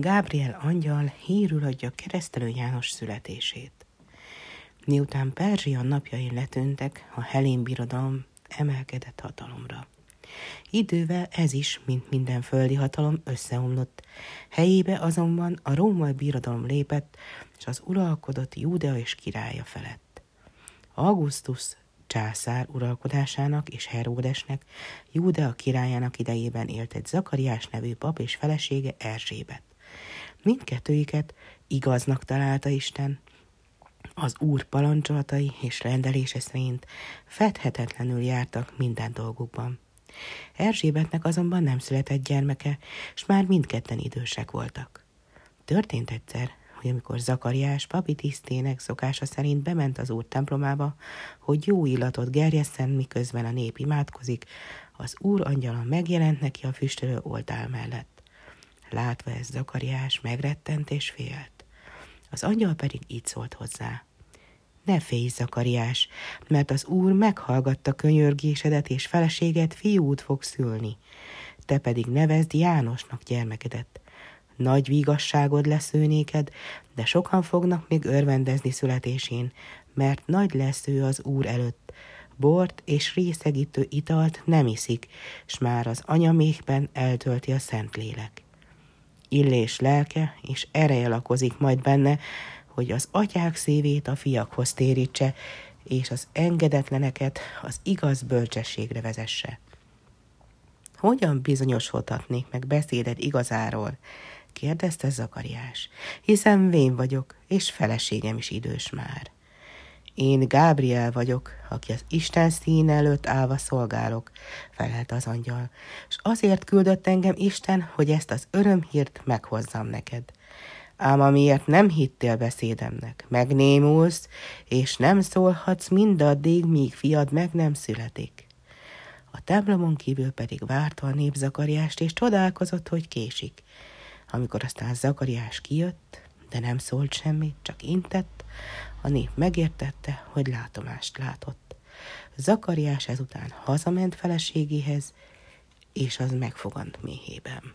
Gábriel angyal hírül adja keresztelő János születését. Miután Perzsia napjain letűntek, a Helén birodalom emelkedett hatalomra. Idővel ez is, mint minden földi hatalom, összeomlott. Helyébe azonban a római birodalom lépett, és az uralkodott Júdea és királya felett. Augustus császár uralkodásának és Heródesnek, Júdea királyának idejében élt egy Zakariás nevű pap és felesége Erzsébet. Mindkettőiket igaznak találta Isten, az úr parancsolatai és rendelése szerint fedhetetlenül jártak minden dolgukban. Erzsébetnek azonban nem született gyermeke, és már mindketten idősek voltak. Történt egyszer, hogy amikor Zakariás papi tisztének szokása szerint bement az úr templomába, hogy jó illatot gerjesszen, miközben a nép imádkozik, az úr angyala megjelent neki a füstölő oltál mellett. Látva ez Zakariás megrettent és félt. Az angyal pedig így szólt hozzá. Ne félj, Zakariás, mert az úr meghallgatta könyörgésedet, és feleséget fiút fog szülni. Te pedig nevezd Jánosnak gyermekedet. Nagy vigasságod lesz ő de sokan fognak még örvendezni születésén, mert nagy lesz ő az úr előtt. Bort és részegítő italt nem iszik, s már az anyamékben eltölti a Szentlélek. Illés lelke és ereje lakozik majd benne, hogy az atyák szívét a fiakhoz térítse, és az engedetleneket az igaz bölcsességre vezesse. Hogyan bizonyosodhatnék meg beszéded igazáról? kérdezte Zakariás, hiszen vén vagyok, és feleségem is idős már. Én Gábriel vagyok, aki az Isten szín előtt állva szolgálok, felelt az angyal, és azért küldött engem Isten, hogy ezt az örömhírt meghozzam neked. Ám amiért nem hittél beszédemnek, megnémulsz, és nem szólhatsz mindaddig, míg fiad meg nem születik. A templomon kívül pedig várta a nép Zakariást, és csodálkozott, hogy késik. Amikor aztán Zakariás kijött, de nem szólt semmit, csak intett, a nép megértette, hogy látomást látott. Zakariás ezután hazament feleségéhez, és az megfogant méhében.